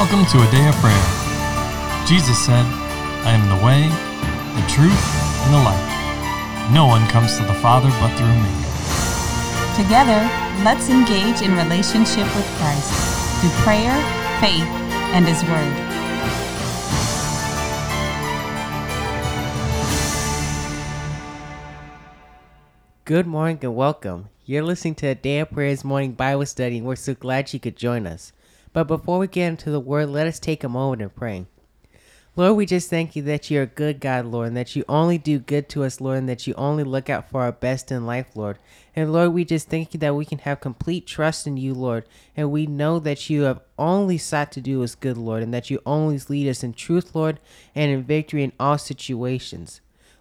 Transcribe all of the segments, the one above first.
Welcome to a day of prayer. Jesus said, I am the way, the truth, and the life. No one comes to the Father but through me. Together, let's engage in relationship with Christ through prayer, faith, and His Word. Good morning and welcome. You're listening to a Day of Prayers morning Bible study, and we're so glad you could join us. But before we get into the Word, let us take a moment and pray. Lord, we just thank you that you're a good God, Lord, and that you only do good to us, Lord, and that you only look out for our best in life, Lord. And Lord, we just thank you that we can have complete trust in you, Lord, and we know that you have only sought to do us good, Lord, and that you always lead us in truth, Lord, and in victory in all situations.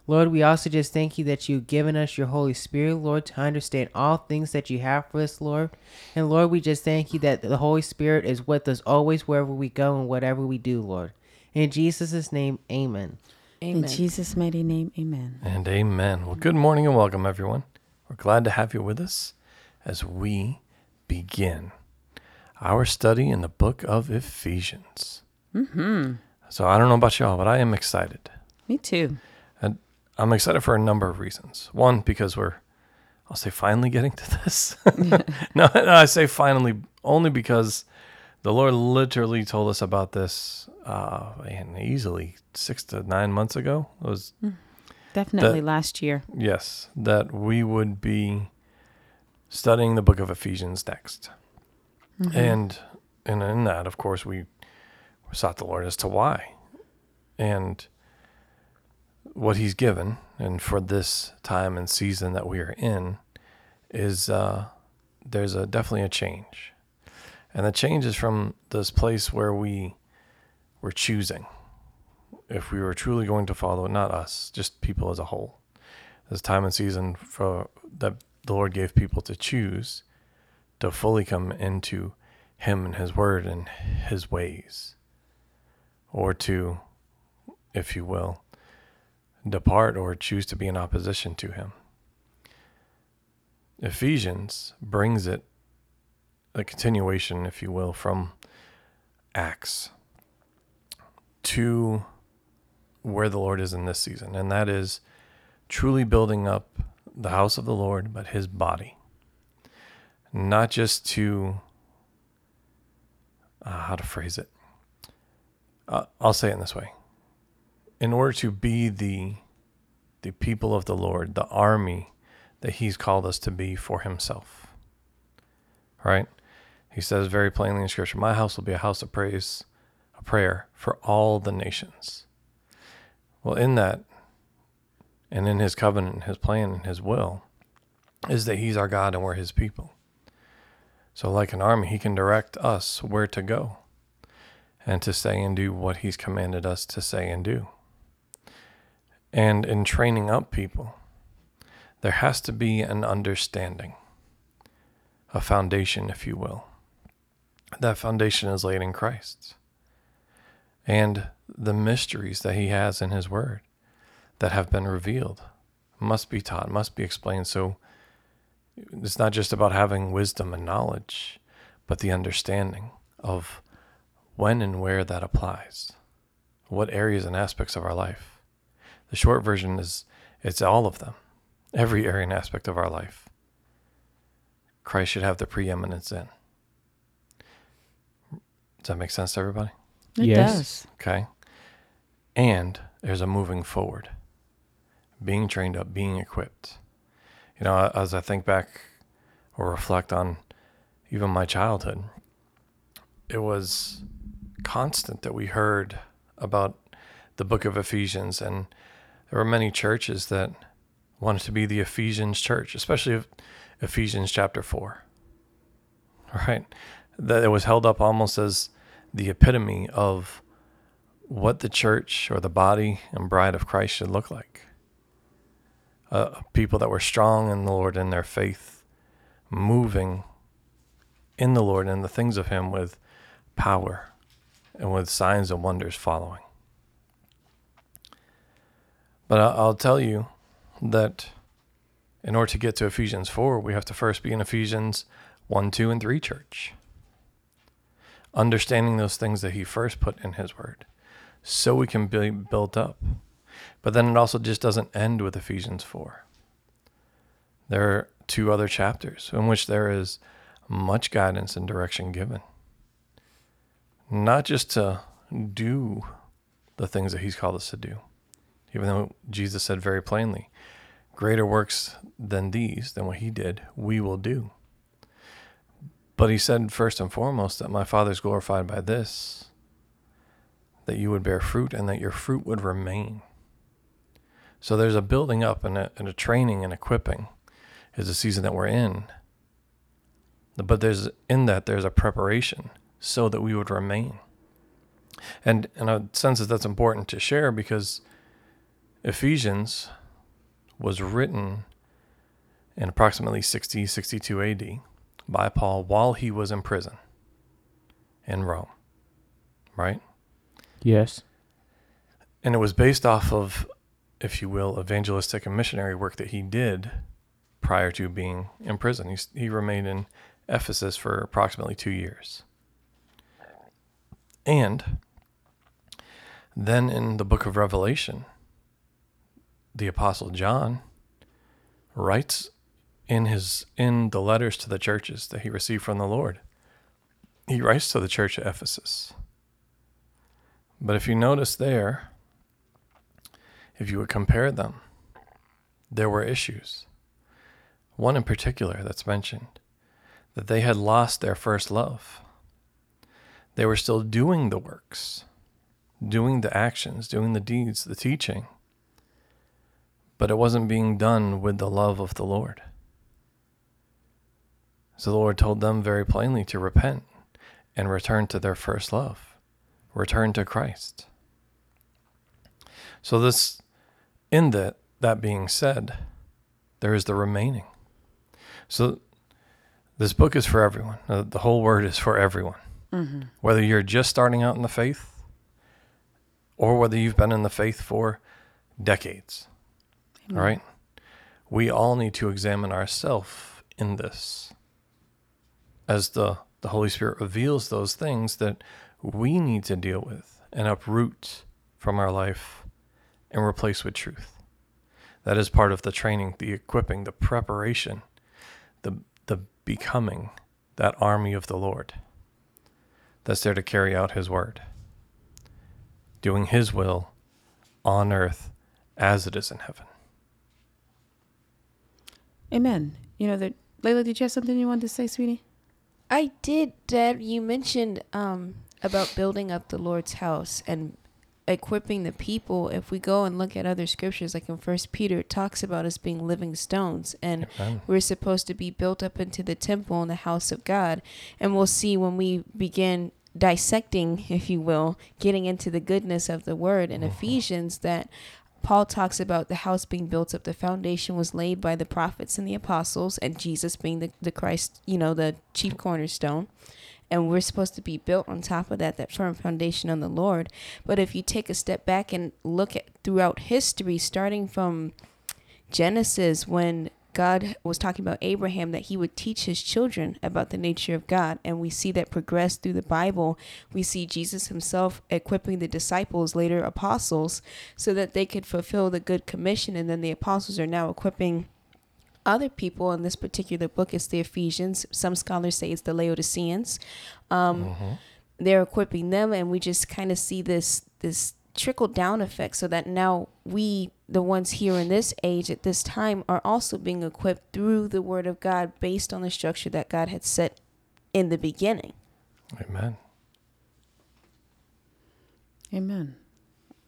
Lord, we also just thank you that you've given us your Holy Spirit, Lord, to understand all things that you have for us, Lord. And Lord, we just thank you that the Holy Spirit is with us always wherever we go and whatever we do, Lord. In Jesus' name, amen. In Jesus' mighty name, amen. And amen. Well, good morning and welcome, everyone. We're glad to have you with us as we begin our study in the book of Ephesians. Mm-hmm. So I don't know about y'all, but I am excited. Me too. I'm excited for a number of reasons. One, because we're, I'll say, finally getting to this. no, no, I say finally only because the Lord literally told us about this, uh, and easily six to nine months ago. It was Definitely That- last year. yes, that we would be studying the book of Ephesians next, and and in that, of course, we sought the Lord as to why, and what He's given, and for this time and season that we are in, is uh, there's a definitely a change, and the change is from this place where we were choosing. If we were truly going to follow, not us, just people as a whole. This time and season for that the Lord gave people to choose to fully come into Him and His Word and His ways, or to, if you will, depart or choose to be in opposition to Him. Ephesians brings it a continuation, if you will, from Acts to where the Lord is in this season, and that is truly building up the house of the Lord, but his body. Not just to, uh, how to phrase it. Uh, I'll say it in this way. In order to be the, the people of the Lord, the army that he's called us to be for himself. Right? He says very plainly in Scripture, My house will be a house of praise, a prayer for all the nations. Well, in that, and in his covenant, his plan, and his will, is that he's our God and we're his people. So, like an army, he can direct us where to go and to say and do what he's commanded us to say and do. And in training up people, there has to be an understanding, a foundation, if you will. That foundation is laid in Christ and the mysteries that he has in his word that have been revealed must be taught, must be explained. So it's not just about having wisdom and knowledge, but the understanding of when and where that applies, what areas and aspects of our life. The short version is it's all of them, every area and aspect of our life. Christ should have the preeminence in. Does that make sense to everybody? It Yes. does. Okay. And there's a moving forward, being trained up, being equipped. You know, as I think back or reflect on even my childhood, it was constant that we heard about the book of Ephesians. And there were many churches that wanted to be the Ephesians church, especially Ephesians chapter 4. Right? That it was held up almost as the epitome of what the church or the body and bride of Christ should look like. Uh, people that were strong in the Lord in their faith, moving in the Lord and the things of Him with power and with signs and wonders following. But I'll tell you that in order to get to Ephesians 4, we have to first be in Ephesians 1, 2, and 3 church. understanding those things that he first put in his word so we can be built up. But then it also just doesn't end with Ephesians 4. There are two other chapters in which there is much guidance and direction given. Not just to do the things that he's called us to do, even though Jesus said very plainly, greater works than these, than what he did, we will do. But he said first and foremost that my Father is glorified by this, that you would bear fruit and that your fruit would remain. So there's a building up and a, and a training and equipping is the season that we're in. But there's in that there's a preparation so that we would remain. And and a sense that that's important to share because Ephesians was written in approximately 60 62 AD by Paul while he was in prison in Rome. Right? Yes. And it was based off of if you will evangelistic and missionary work that he did prior to being in prison. He, he remained in Ephesus for approximately two years. And then in the book of Revelation, the apostle John writes in his in the letters to the churches that he received from the Lord. He writes to the church at Ephesus. But if you notice there, if you would compare them, there were issues. One in particular that's mentioned that they had lost their first love. They were still doing the works, doing the actions, doing the deeds, the teaching, but it wasn't being done with the love of the Lord. So the Lord told them very plainly to repent and return to their first love, return to Christ. So this in that that being said, there is the remaining. So this book is for everyone. The whole word is for everyone. Mm-hmm. Whether you're just starting out in the faith or whether you've been in the faith for decades. Amen. All right? We all need to examine ourselves in this as the, the Holy Spirit reveals those things that we need to deal with and uproot from our life and replace with truth. That is part of the training, the equipping, the preparation, the, the becoming that army of the Lord that's there to carry out His word, doing His will on earth as it is in heaven. Amen. You know that Layla, did you have something you wanted to say, sweetie? I did, Dad. You mentioned um, about building up the Lord's house and equipping the people if we go and look at other scriptures like in first peter it talks about us being living stones and Amen. we're supposed to be built up into the temple and the house of god and we'll see when we begin dissecting if you will getting into the goodness of the word in mm-hmm. ephesians that Paul talks about the house being built up. The foundation was laid by the prophets and the apostles, and Jesus being the, the Christ, you know, the chief cornerstone and we're supposed to be built on top of that that firm foundation on the lord but if you take a step back and look at throughout history starting from genesis when God was talking about Abraham that he would teach his children about the nature of God. And we see that progress through the Bible. We see Jesus himself equipping the disciples, later apostles, so that they could fulfill the good commission. And then the apostles are now equipping other people in this particular book it's the Ephesians. Some scholars say it's the Laodiceans. Um, mm-hmm. They're equipping them, and we just kind of see this this trickle down effect, so that now we, the ones here in this age at this time, are also being equipped through the Word of God, based on the structure that God had set in the beginning. Amen. Amen.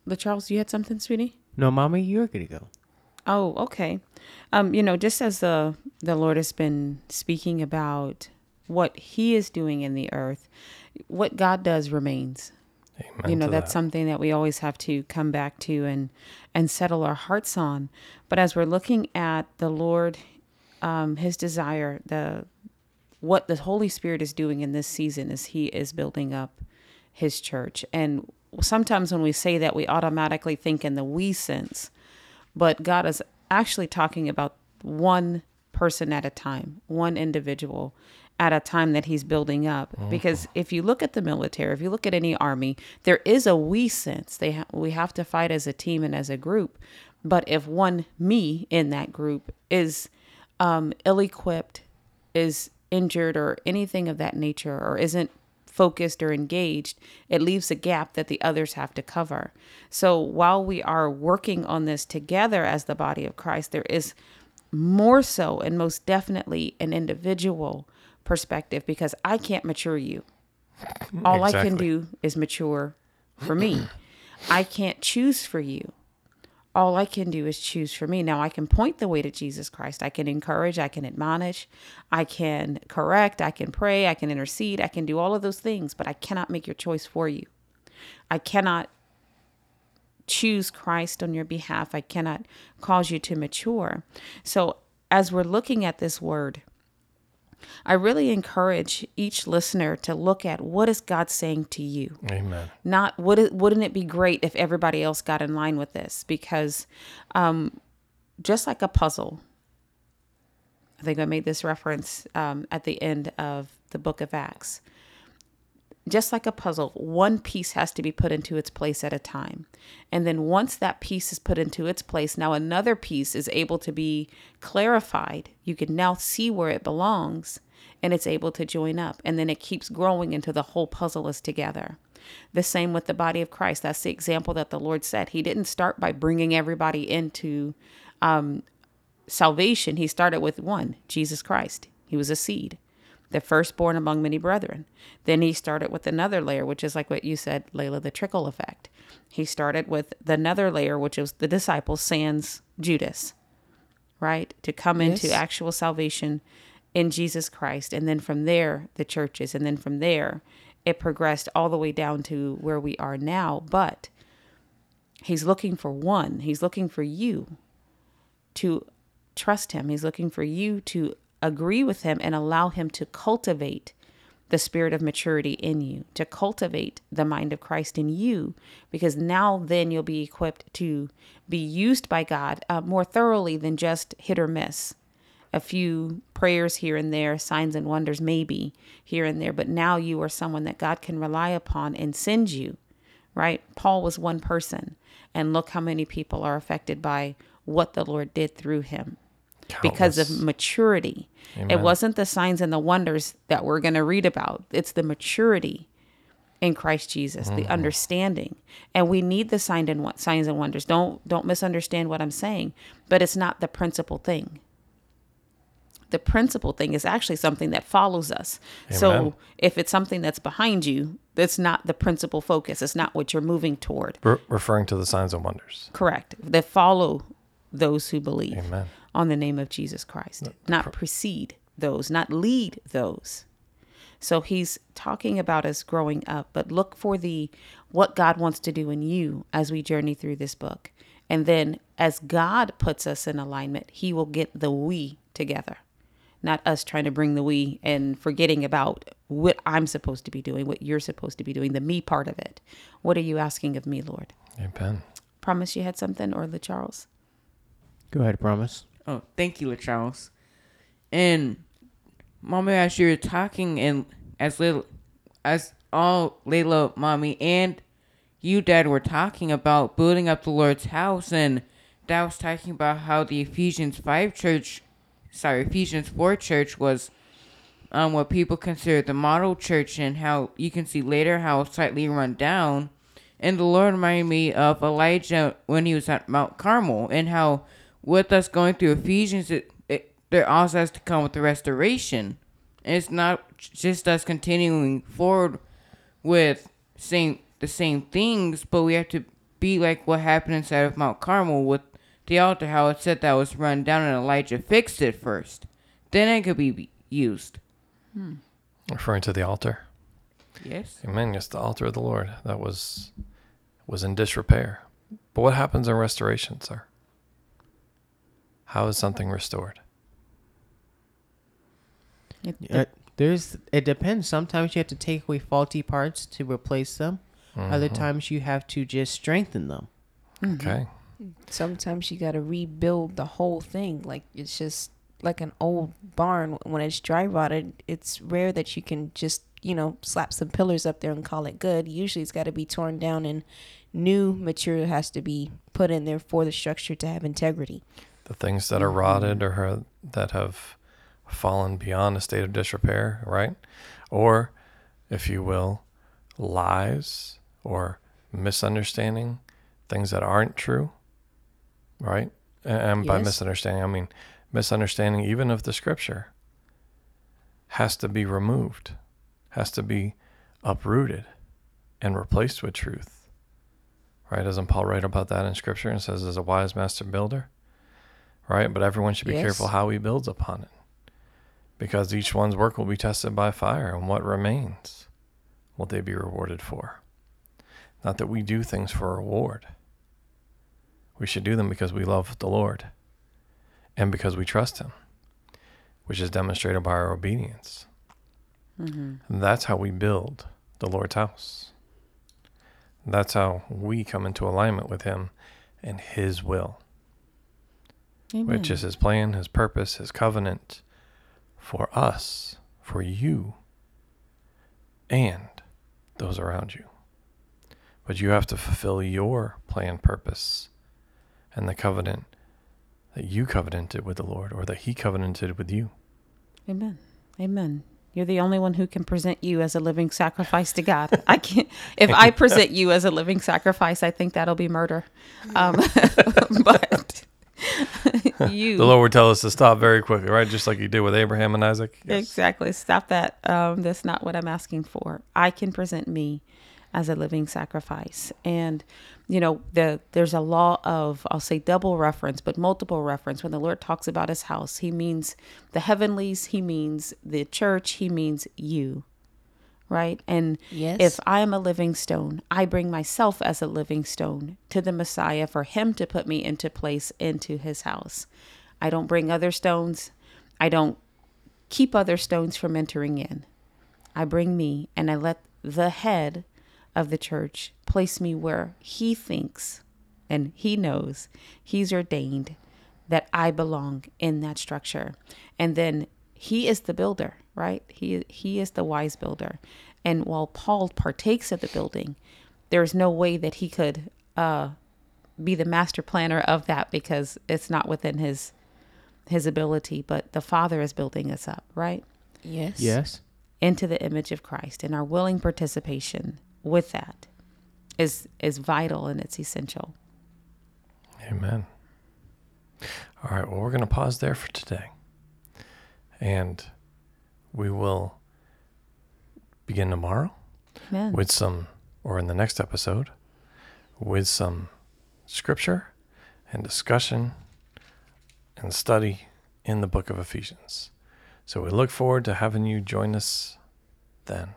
But Charles, you had something, sweetie? No, Mama, you're gonna go. Oh, okay. Um, you know, just as the the Lord has been speaking about what He is doing in the earth, what God does remains. Amen you know, that's that. something that we always have to come back to and and settle our hearts on. But as we're looking at the Lord, um, His desire, the what the Holy Spirit is doing in this season is He is building up His church. And sometimes when we say that, we automatically think in the we sense but God is actually talking about one person at a time, one individual at a time that he's building up. Because if you look at the military, if you look at any army, there is a we sense. They ha- we have to fight as a team and as a group. But if one me in that group is um, ill-equipped, is injured, or anything of that nature, or isn't focused or engaged, it leaves a gap that the others have to cover. So while we are working on this together as the body of Christ, there is more so and most definitely an individual perspective because I can't mature you. All I can do is mature for me. I can't choose for you. All I can do is choose for me. Now I can point the way to Jesus Christ. I can encourage, I can admonish, I can correct, I can pray, I can intercede, I can do all of those things, but I cannot make your choice for you. I cannot choose Christ on your behalf. I cannot cause you to mature. So, as we're looking at this word, I really encourage each listener to look at what is God saying to you. Amen. not would it wouldn't it be great if everybody else got in line with this? Because um just like a puzzle i think i made this reference um, at the end of the book of acts just like a puzzle one piece has to be put into its place at a time. And then once that piece is put into its place now another piece is able to be clarified. You can now see where it belongs and it's able to join up. And then it keeps growing until the whole puzzle is together. The same with the body of christ. That's the example that the lord said he didn't start by bringing everybody into um, salvation. He started with one jesus christ. He was a seed the firstborn among many brethren. Then he started with another layer, which is like what you said, Layla, the trickle effect. He started with the another layer, which was the disciples, sans Judas, right? To come into actual salvation in Jesus Christ. And then from there, the churches. And then from there, it progressed all the way down to where we are now. But he's looking for one, he's looking for you to trust him. He's looking for you to agree with him and allow him to cultivate the spirit of maturity in you, to cultivate the mind of Christ in you, because now then you'll be equipped to be used by God uh, more thoroughly than just hit or miss. A few prayers here and there, signs and wonders, maybe here and there, but now you are someone that God can rely upon and send you, right? Paul was one person, and look how many people are affected by what the Lord did through him because of Countless. maturity. It wasn't the signs and the wonders that we're going to read about. It's the maturity in Christ Jesus, the Mm-hmm. understanding. And we need the sign and signs and wonders. Don't don't misunderstand what I'm saying, but it's not the principal thing. The principal thing is actually something that follows us. Amen. So if it's something that's behind you, that's not the principal focus. It's not what you're moving toward. Re- referring to the signs and wonders. Correct. That follow those who believe Amen. On the name of Jesus Christ, not precede those, not lead those. So he's talking about us growing up, but look for the what God wants to do in you as we journey through this book. And then as God puts us in alignment, he will get the we together. Not us trying to bring the we and forgetting about what I'm supposed to be doing, what you're supposed to be doing, the me part of it. What are you asking of me, Lord? Amen. Promise you had something, or the Charles? Go ahead, promise. Oh, thank you, Charles. And mommy, as you were talking, and as little, as all Layla, mommy, and you, dad, were talking about building up the Lord's house, and dad was talking about how the Ephesians five church, sorry, Ephesians four church was, um, what people consider the model church, and how you can see later how slightly run down. And the Lord reminded me of Elijah when he was at Mount Carmel, and how with us going through Ephesians, it, it there also has to come with the restoration. And it's not just us continuing forward with saying the same things, but we have to be like what happened inside of Mount Carmel with the altar, how it said that was run down and Elijah fixed it first. Then it could be used. Hmm. Referring to the altar. Yes. Amen. Yes, the altar of the Lord that was was in disrepair. But what happens in restoration, sir? How is something restored? It- Uh, there's it depends. Sometimes you have to take away faulty parts to replace them. Other times you have to just strengthen them. Okay. Sometimes you got to rebuild the whole thing. Like it's just like an old barn when it's dry rotted it's rare that you can just you know slap some pillars up there and call it good usually it's got to be torn down and new material has to be put in there for the structure to have integrity The things that are rotted mm-hmm. or ha- that have fallen beyond a state of disrepair, right? Or, if you will, lies or misunderstanding, things that aren't true, right? And by Yes. misunderstanding, I mean misunderstanding even of the scripture has to be removed, has to be uprooted and replaced with truth. Right? Doesn't Paul write about that in scripture and says, as a wise master builder? Right? But everyone should be Yes. careful how he builds upon it. Because each one's work will be tested by fire, and what remains will they be rewarded for? Not that we do things for reward. We should do them because we love the Lord and because we trust Him, which is demonstrated by our obedience. Mm-hmm. And that's how we build the Lord's house. That's how we come into alignment with Him and His will, Amen. which is His plan, His purpose, His covenant for us, for you, and those around you. But you have to fulfill your plan, purpose, and the covenant that you covenanted with the Lord or that He covenanted with you. Amen. Amen. You're the only one who can present you as a living sacrifice to God. I can't. If I present you as a living sacrifice, I think that'll be murder. Um, but you The Lord would tell us to stop very quickly, right? Just like He did with Abraham and Isaac. Yes. Exactly. Stop that. Um, that's not what I'm asking for. I can present me as a living sacrifice. And, you know, the there's a law of I'll say double reference, but multiple reference. When the Lord talks about his house, he means the heavenlies, he means the church, he means you. Right? And Yes. if I am a living stone, I bring myself as a living stone to the Messiah for him to put me into place into his house. I don't bring other stones. I don't keep other stones from entering in. I bring me and I let the head of the church place me where he thinks and he knows he's ordained that I belong in that structure. And then he is the builder, right? He he is the wise builder. And while Paul partakes of the building, there's no way that he could uh be the master planner of that because it's not within his his ability, but the Father is building us up, right? yes Yes. Into the image of Christ. And our willing participation with that is is vital and it's essential. Amen. All right, well, we're going to pause there for today. And we will begin tomorrow Amen. with some, or in the next episode, with some scripture and discussion and study in the book of Ephesians. So we look forward to having you join us then.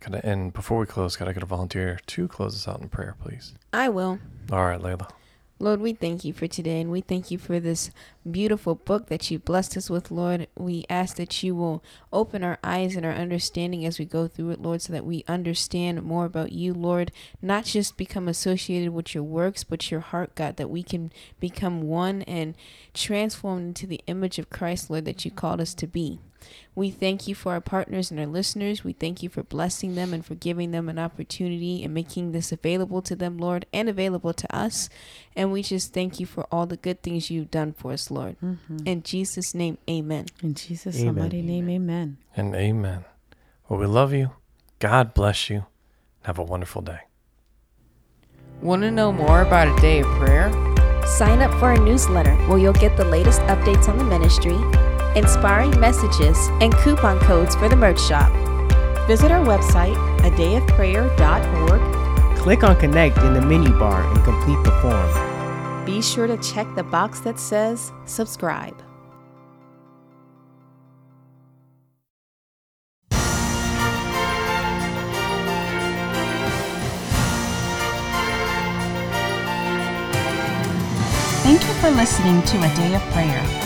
Could I, and before we close, could I get a volunteer to close us out in prayer, please? i will All right, Layla. Lord, we thank you for today and we thank you for this beautiful book that you blessed us with, Lord. We ask that you will open our eyes and our understanding as we go through it, Lord, so that we understand more about you, Lord. Not just become associated with your works, but your heart, God, that we can become one and transformed into the image of Christ, Lord, that you called us to be. We thank you for our partners and our listeners. We thank you for blessing them and for giving them an opportunity and making this available to them, Lord, and available to us. And we just thank you for all the good things you've done for us, Lord. Mm-hmm. In Jesus' name, amen. In Jesus' Amen. almighty name, amen. And amen. Well, we love you. God bless you. Have a wonderful day. Want to know more about a day of prayer? Sign up for our newsletter where you'll get the latest updates on the ministry, inspiring messages, and coupon codes for the merch shop. Visit our website, adayofprayer.org. Click on Connect in the menu bar and complete the form. Be sure to check the box that says subscribe. Thank you for listening to A Day of Prayer.